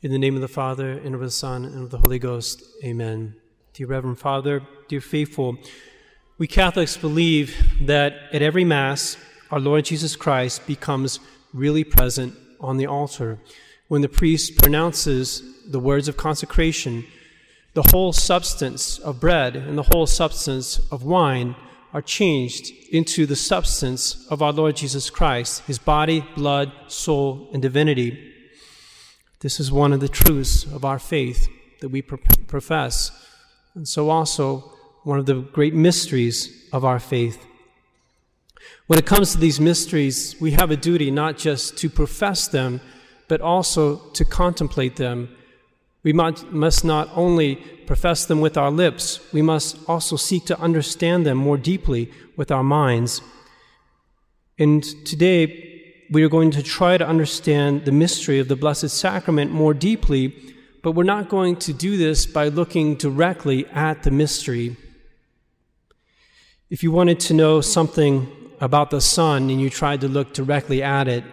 In the name of the Father, and of the Son, and of the Holy Ghost, amen. Dear Reverend Father, dear faithful, we Catholics believe that at every Mass, our Lord Jesus Christ becomes really present on the altar. When the priest pronounces the words of consecration, the whole substance of bread and the whole substance of wine are changed into the substance of our Lord Jesus Christ, his body, blood, soul, and divinity. This is one of the truths of our faith that we profess, and so also one of the great mysteries of our faith. When it comes to these mysteries, we have a duty not just to profess them, but also to contemplate them. We must not only profess them with our lips, we must also seek to understand them more deeply with our minds. And today, we are going to try to understand the mystery of the Blessed Sacrament more deeply, but we're not going to do this by looking directly at the mystery. If you wanted to know something about the sun and you tried to look directly at it,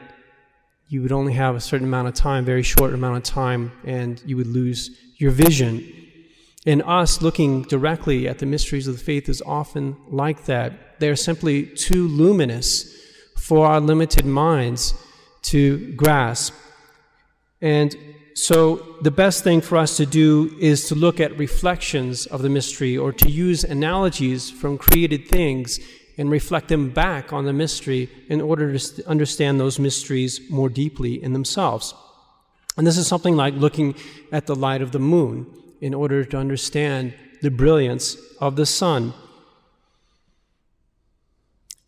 you would only have a certain amount of time, very short amount of time, and you would lose your vision. And us looking directly at the mysteries of the faith is often like that. They're simply too luminous for our limited minds to grasp. And so, the best thing for us to do is to look at reflections of the mystery or to use analogies from created things and reflect them back on the mystery in order to understand those mysteries more deeply in themselves. And this is something like looking at the light of the moon in order to understand the brilliance of the sun.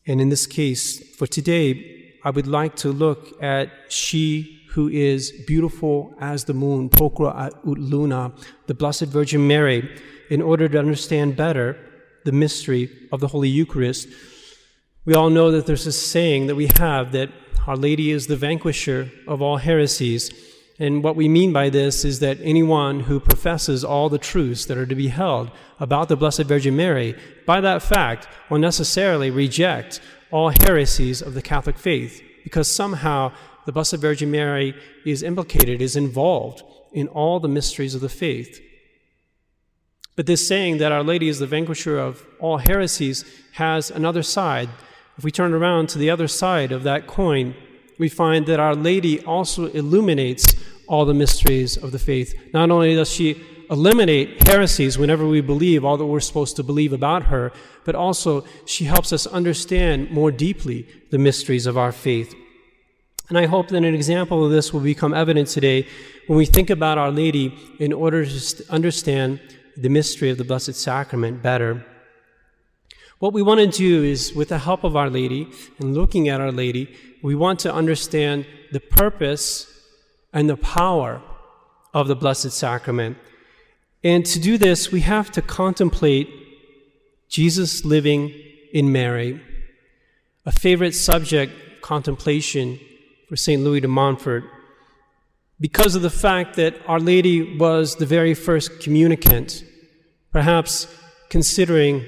And in this case, for today, I would like to look at she who is beautiful as the moon, Pulchra ut luna, the Blessed Virgin Mary, in order to understand better the mystery of the Holy Eucharist. We all know that there's a saying that we have that Our Lady is the vanquisher of all heresies. And what we mean by this is that anyone who professes all the truths that are to be held about the Blessed Virgin Mary, by that fact, will necessarily reject all heresies of the Catholic faith, because somehow the Blessed Virgin Mary is implicated, is involved in all the mysteries of the faith. But this saying that Our Lady is the vanquisher of all heresies has another side. If we turn around to the other side of that coin, we find that Our Lady also illuminates all the mysteries of the faith. Not only does she eliminate heresies whenever we believe all that we're supposed to believe about her, but also she helps us understand more deeply the mysteries of our faith. And I hope that an example of this will become evident today when we think about Our Lady in order to understand the mystery of the Blessed Sacrament better. What we want to do is, with the help of Our Lady and looking at Our Lady, we want to understand the purpose and the power of the Blessed Sacrament. And to do this, we have to contemplate Jesus living in Mary. A favorite subject, contemplation, for St. Louis de Montfort, because of the fact that Our Lady was the very first communicant, perhaps considering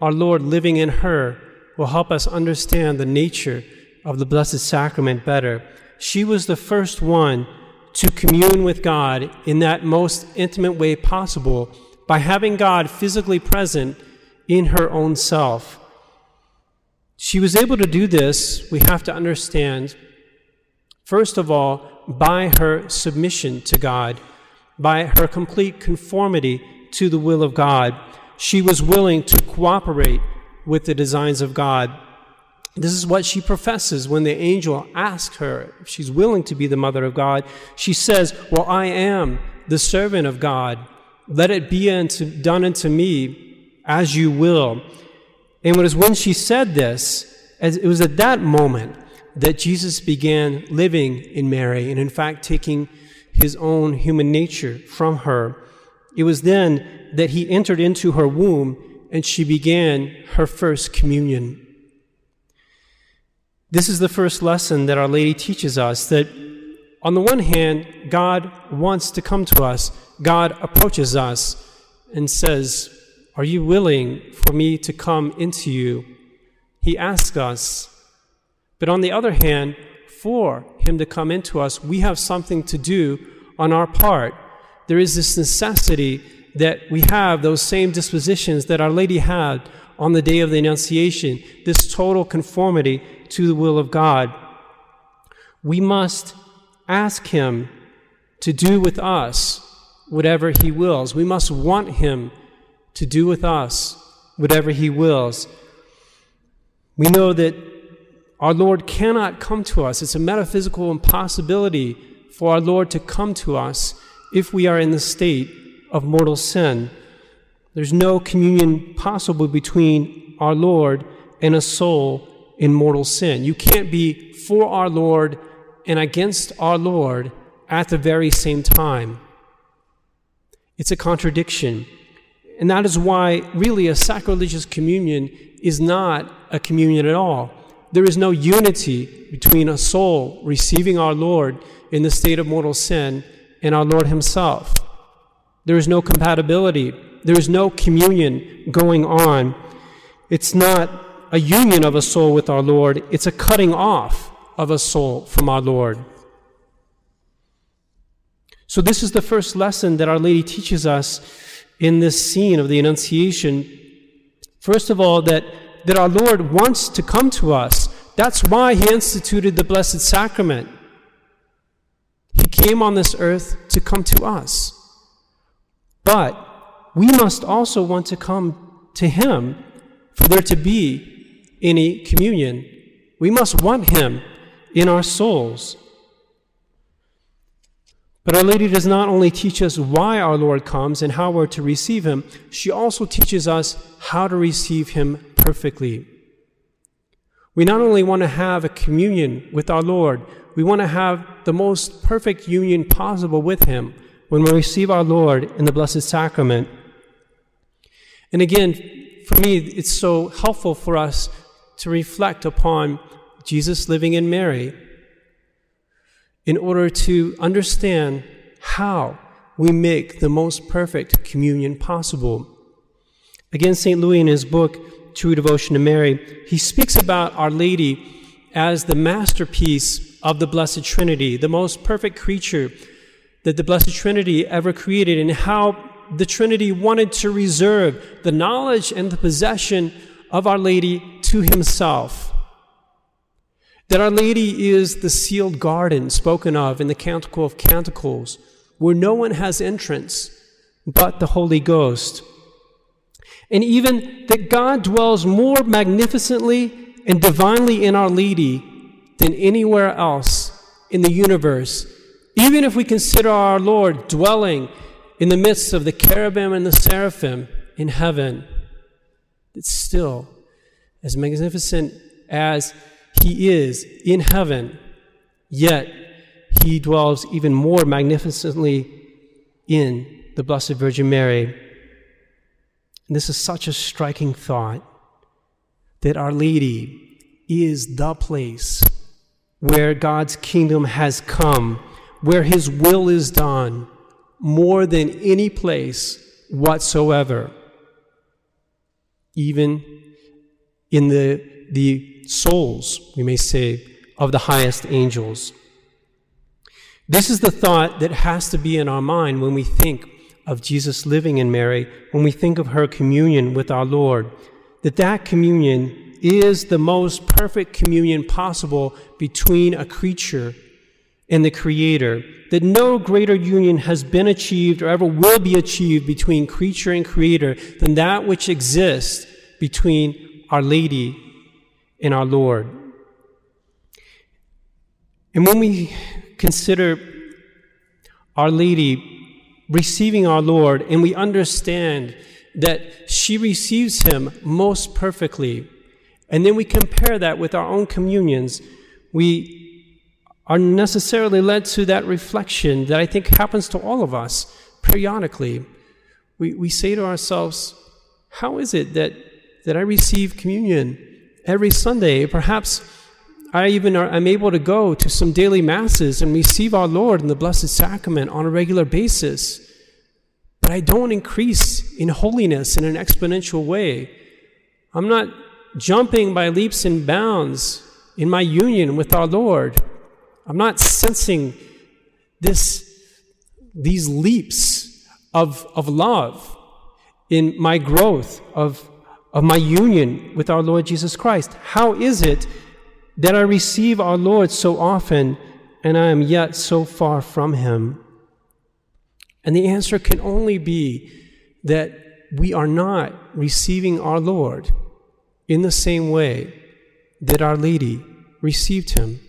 our Lord living in her will help us understand the nature of the Blessed Sacrament better. She was the first one to commune with God in that most intimate way possible by having God physically present in her own self. She was able to do this, we have to understand, first of all, by her submission to God, by her complete conformity to the will of God. She was willing to cooperate with the designs of God this is what she professes when the angel asks her if she's willing to be the mother of God. She says, Well, I am the servant of God. Let it be unto, done unto me as you will. And it was when she said this, it was at that moment that Jesus began living in Mary and, in fact, taking his own human nature from her. It was then that he entered into her womb and she began her first communion this is the first lesson that Our Lady teaches us that on the one hand, God wants to come to us. God approaches us and says, Are you willing for me to come into you? He asks us. But on the other hand, for Him to come into us, we have something to do on our part. There is this necessity that we have those same dispositions that Our Lady had on the day of the Annunciation, this total conformity to the will of God. We must ask Him to do with us whatever He wills. We must want Him to do with us whatever He wills. We know that our Lord cannot come to us. It's a metaphysical impossibility for our Lord to come to us if we are in the state of mortal sin. There's no communion possible between our Lord and a soul in mortal sin. You can't be for our Lord and against our Lord at the very same time. It's a contradiction. And that is why, really, a sacrilegious communion is not a communion at all. There is no unity between a soul receiving our Lord in the state of mortal sin and our Lord Himself. There is no compatibility. There is no communion going on. It's not a union of a soul with our Lord, it's a cutting off of a soul from our Lord. So, this is the first lesson that Our Lady teaches us in this scene of the Annunciation. First of all, that, that our Lord wants to come to us. That's why He instituted the Blessed Sacrament. He came on this earth to come to us. But we must also want to come to Him for there to be any communion. We must want Him in our souls. But Our Lady does not only teach us why our Lord comes and how we're to receive Him, she also teaches us how to receive Him perfectly. We not only want to have a communion with our Lord, we want to have the most perfect union possible with Him when we receive our Lord in the Blessed Sacrament. And again, for me, it's so helpful for us to reflect upon Jesus living in Mary in order to understand how we make the most perfect communion possible. Again, St. Louis, in his book, True Devotion to Mary, he speaks about Our Lady as the masterpiece of the Blessed Trinity, the most perfect creature that the Blessed Trinity ever created, and how the Trinity wanted to reserve the knowledge and the possession of Our Lady to Himself. That Our Lady is the sealed garden spoken of in the Canticle of Canticles, where no one has entrance but the Holy Ghost. And even that God dwells more magnificently and divinely in Our Lady than anywhere else in the universe. Even if we consider our Lord dwelling in the midst of the cherubim and the seraphim in heaven, it's still as magnificent as he is in heaven, yet he dwells even more magnificently in the Blessed Virgin Mary. And this is such a striking thought that Our Lady is the place where God's kingdom has come, where His will is done, more than any place whatsoever, even in the, the souls, we may say, of the highest angels. This is the thought that has to be in our mind when we think of Jesus living in Mary, when we think of her communion with our Lord, that that communion is the most perfect communion possible between a creature and the Creator, that no greater union has been achieved or ever will be achieved between creature and Creator than that which exists between Our Lady and our Lord. And when we consider Our Lady receiving our Lord and we understand that she receives Him most perfectly, and then we compare that with our own communions, we are necessarily led to that reflection that I think happens to all of us periodically. We, we say to ourselves, How is it that, that I receive communion every Sunday? Perhaps I even am able to go to some daily masses and receive our Lord in the Blessed Sacrament on a regular basis. But I don't increase in holiness in an exponential way. I'm not jumping by leaps and bounds in my union with our Lord. I'm not sensing this these leaps of, of love in my growth of, of my union with our Lord Jesus Christ? How is it that I receive our Lord so often and I am yet so far from Him? And the answer can only be that we are not receiving our Lord in the same way that Our Lady received Him.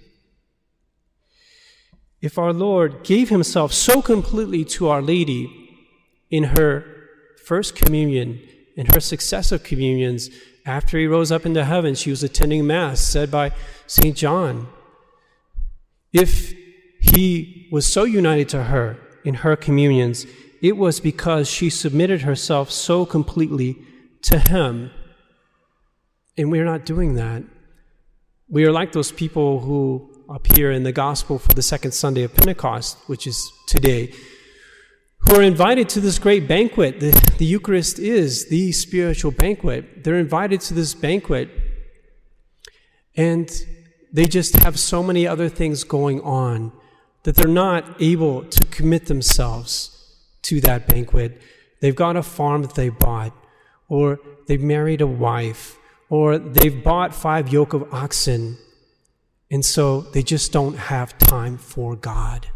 If our Lord gave Himself so completely to Our Lady in her first communion, in her successive communions, after He rose up into heaven, she was attending Mass said by St. John. If He was so united to her in her communions, it was because she submitted herself so completely to Him. And we're not doing that. We are like those people who appear in the gospel for the second Sunday of Pentecost, which is today, who are invited to this great banquet. The, the Eucharist is the spiritual banquet. They're invited to this banquet, and they just have so many other things going on that they're not able to commit themselves to that banquet. They've got a farm that they bought, or they've married a wife, or they've bought five yoke of oxen, and so they just don't have time for God.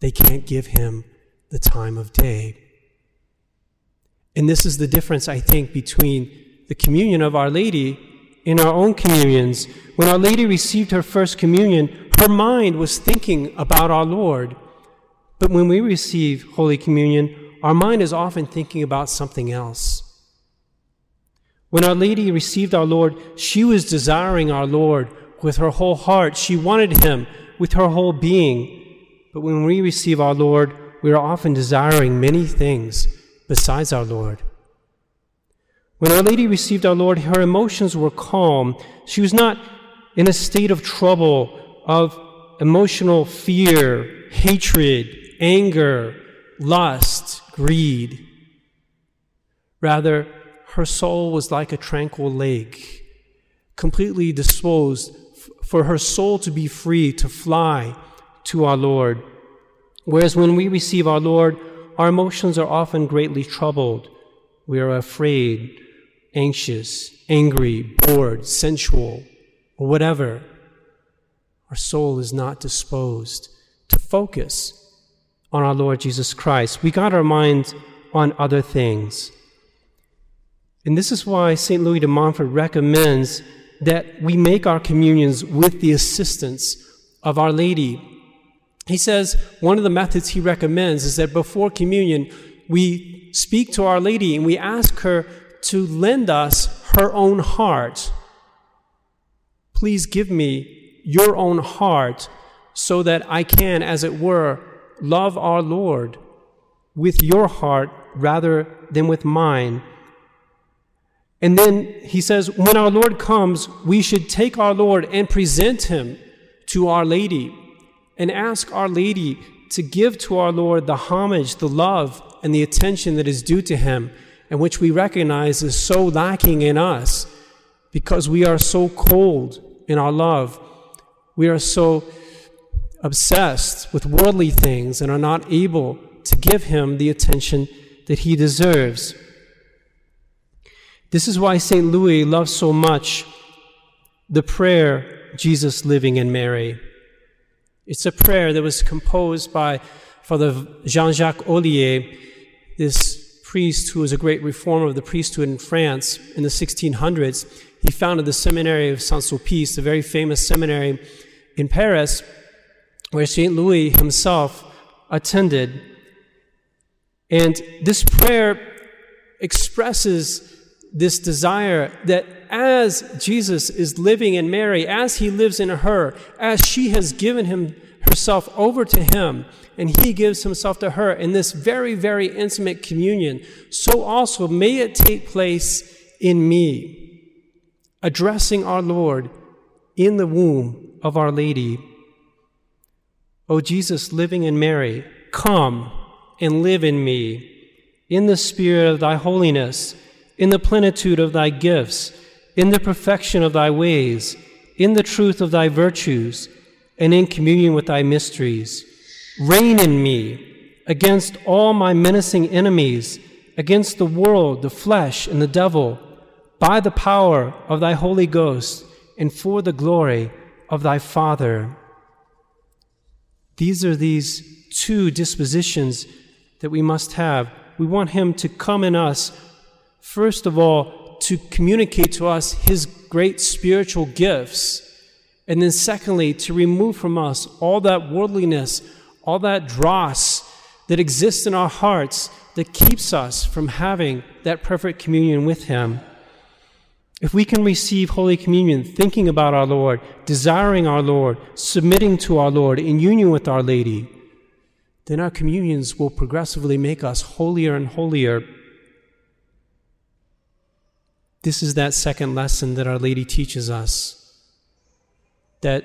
They can't give Him the time of day. And this is the difference, I think, between the communion of Our Lady in our own communions. When Our Lady received her first communion, her mind was thinking about our Lord. But when we receive Holy Communion, our mind is often thinking about something else. When Our Lady received our Lord, she was desiring our Lord with her whole heart. She wanted Him with her whole being. But when we receive our Lord, we are often desiring many things besides our Lord. When Our Lady received our Lord, her emotions were calm. She was not in a state of trouble of emotional fear, hatred, anger, lust, greed. Rather, her soul was like a tranquil lake, completely disposed for her soul to be free to fly to our Lord. Whereas when we receive our Lord, our emotions are often greatly troubled. We are afraid, anxious, angry, bored, sensual, or whatever our soul is not disposed to focus on our Lord Jesus Christ. We got our mind on other things. And this is why St. Louis de Montfort recommends that we make our communions with the assistance of Our Lady. He says one of the methods he recommends is that before communion, we speak to Our Lady and we ask her to lend us her own heart. Please give me your own heart so that I can, as it were, love our Lord with your heart rather than with mine. And then he says, when our Lord comes, we should take our Lord and present him to Our Lady and ask Our Lady to give to our Lord the homage, the love, and the attention that is due to him, and which we recognize is so lacking in us because we are so cold in our love we are so obsessed with worldly things and are not able to give him the attention that he deserves. This is why St. Louis loves so much the prayer, Jesus living in Mary. It's a prayer that was composed by Father Jean Jacques Olier, this priest who was a great reformer of the priesthood in France in the 1600s. He founded the seminary of Saint Sulpice, a very famous seminary in Paris, where St. Louis himself attended. And this prayer expresses this desire that as Jesus is living in Mary, as he lives in her, as she has given him herself over to him, and he gives himself to her in this very, very intimate communion, so also may it take place in me, addressing our Lord in the womb of Our Lady. O Jesus, living in Mary, come and live in me, in the spirit of thy holiness, in the plenitude of thy gifts, in the perfection of thy ways, in the truth of thy virtues, and in communion with thy mysteries. Reign in me, against all my menacing enemies, against the world, the flesh, and the devil, by the power of thy Holy Ghost, and for the glory of thy Father. These are these two dispositions that we must have. We want him to come in us, first of all, to communicate to us his great spiritual gifts. And then, secondly, to remove from us all that worldliness, all that dross that exists in our hearts that keeps us from having that perfect communion with Him. If we can receive Holy Communion thinking about our Lord, desiring our Lord, submitting to our Lord, in union with Our Lady, then our communions will progressively make us holier and holier. This is that second lesson that Our Lady teaches us that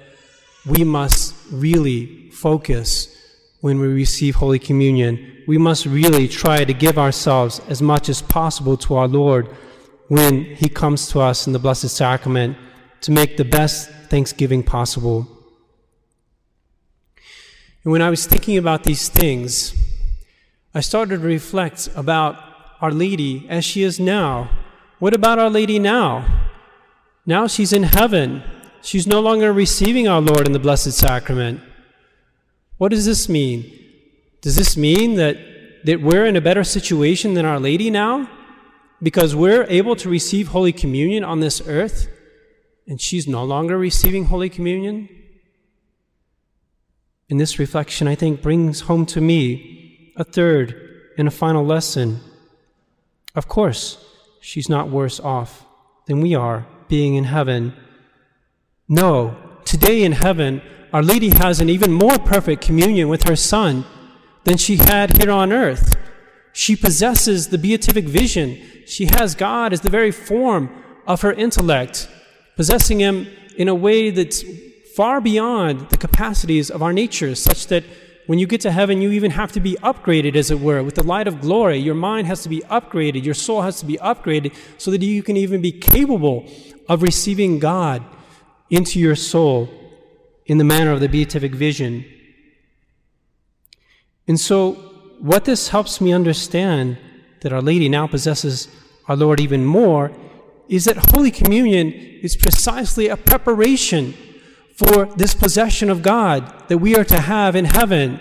we must really focus when we receive Holy Communion. We must really try to give ourselves as much as possible to our Lord when He comes to us in the Blessed Sacrament to make the best thanksgiving possible. And when I was thinking about these things, I started to reflect about Our Lady as she is now. What about Our Lady now? Now she's in heaven. She's no longer receiving our Lord in the Blessed Sacrament. What does this mean? Does this mean that, that we're in a better situation than Our Lady now? Because we're able to receive Holy Communion on this earth, and she's no longer receiving Holy Communion? And this reflection, I think, brings home to me a third and a final lesson. Of course, she's not worse off than we are being in heaven. No, today in heaven, our Lady has an even more perfect communion with her Son than she had here on earth. She possesses the beatific vision. She has God as the very form of her intellect, possessing Him in a way that's far beyond the capacities of our nature, such that when you get to heaven, you even have to be upgraded, as it were, with the light of glory. Your mind has to be upgraded, your soul has to be upgraded, so that you can even be capable of receiving God into your soul in the manner of the beatific vision. And so, what this helps me understand that Our Lady now possesses our Lord even more is that Holy Communion is precisely a preparation for this possession of God that we are to have in heaven.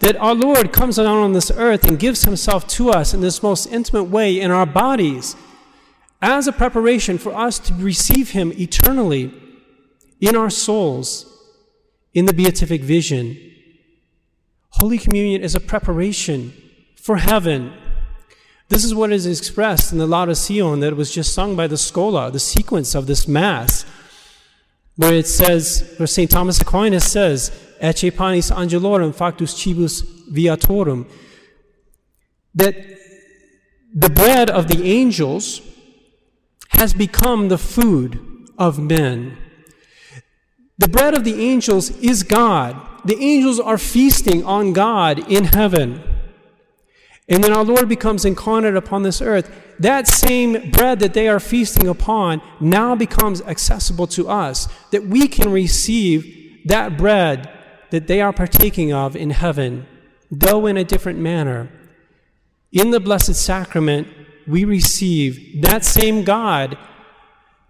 That our Lord comes down on this earth and gives Himself to us in this most intimate way in our bodies as a preparation for us to receive Him eternally in our souls in the beatific vision. Holy Communion is a preparation for heaven. This is what is expressed in the Lauda Sion that was just sung by the Schola, the sequence of this Mass, where it says, where St. Thomas Aquinas says, Ecce panis angelorum factus cibus viatorum, that the bread of the angels has become the food of men. The bread of the angels is God. The angels are feasting on God in heaven. And then our Lord becomes incarnate upon this earth. That same bread that they are feasting upon now becomes accessible to us, that we can receive that bread that they are partaking of in heaven, though in a different manner. In the Blessed Sacrament, we receive that same God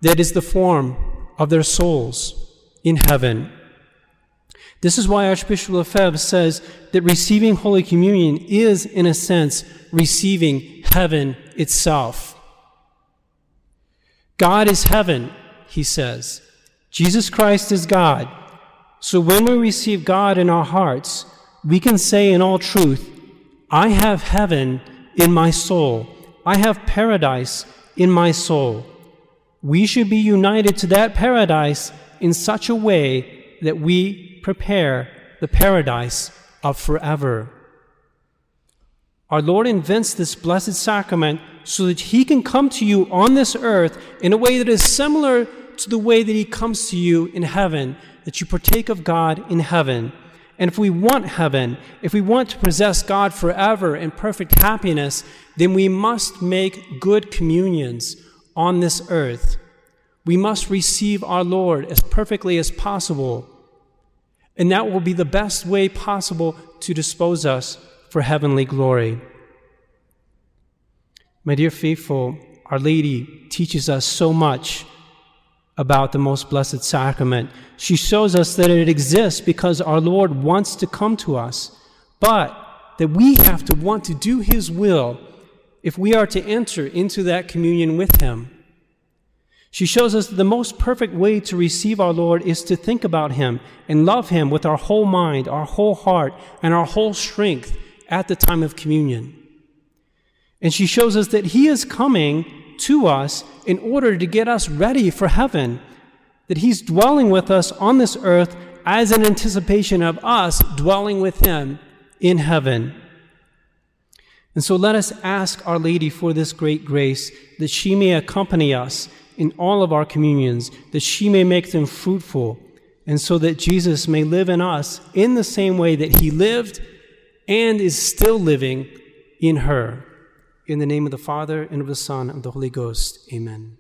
that is the form of their souls in heaven. This is why Archbishop Lefebvre says that receiving Holy Communion is, in a sense, receiving heaven itself. God is heaven, he says. Jesus Christ is God. So when we receive God in our hearts, we can say in all truth, I have heaven in my soul. I have paradise in my soul. We should be united to that paradise in such a way that we prepare the paradise of forever. Our Lord invents this blessed sacrament so that He can come to you on this earth in a way that is similar to the way that He comes to you in heaven, that you partake of God in heaven. And if we want heaven, if we want to possess God forever in perfect happiness, then we must make good communions on this earth. We must receive our Lord as perfectly as possible. And that will be the best way possible to dispose us for heavenly glory. My dear faithful, Our Lady teaches us so much about the most blessed sacrament. She shows us that it exists because our Lord wants to come to us, but that we have to want to do His will if we are to enter into that communion with Him. She shows us that the most perfect way to receive our Lord is to think about Him and love Him with our whole mind, our whole heart, and our whole strength at the time of communion. And she shows us that He is coming to us in order to get us ready for heaven, that He's dwelling with us on this earth as an anticipation of us dwelling with Him in heaven. And so let us ask Our Lady for this great grace that she may accompany us in all of our communions, that she may make them fruitful, and so that Jesus may live in us in the same way that he lived and is still living in her. In the name of the Father, and of the Son, and of the Holy Ghost. Amen.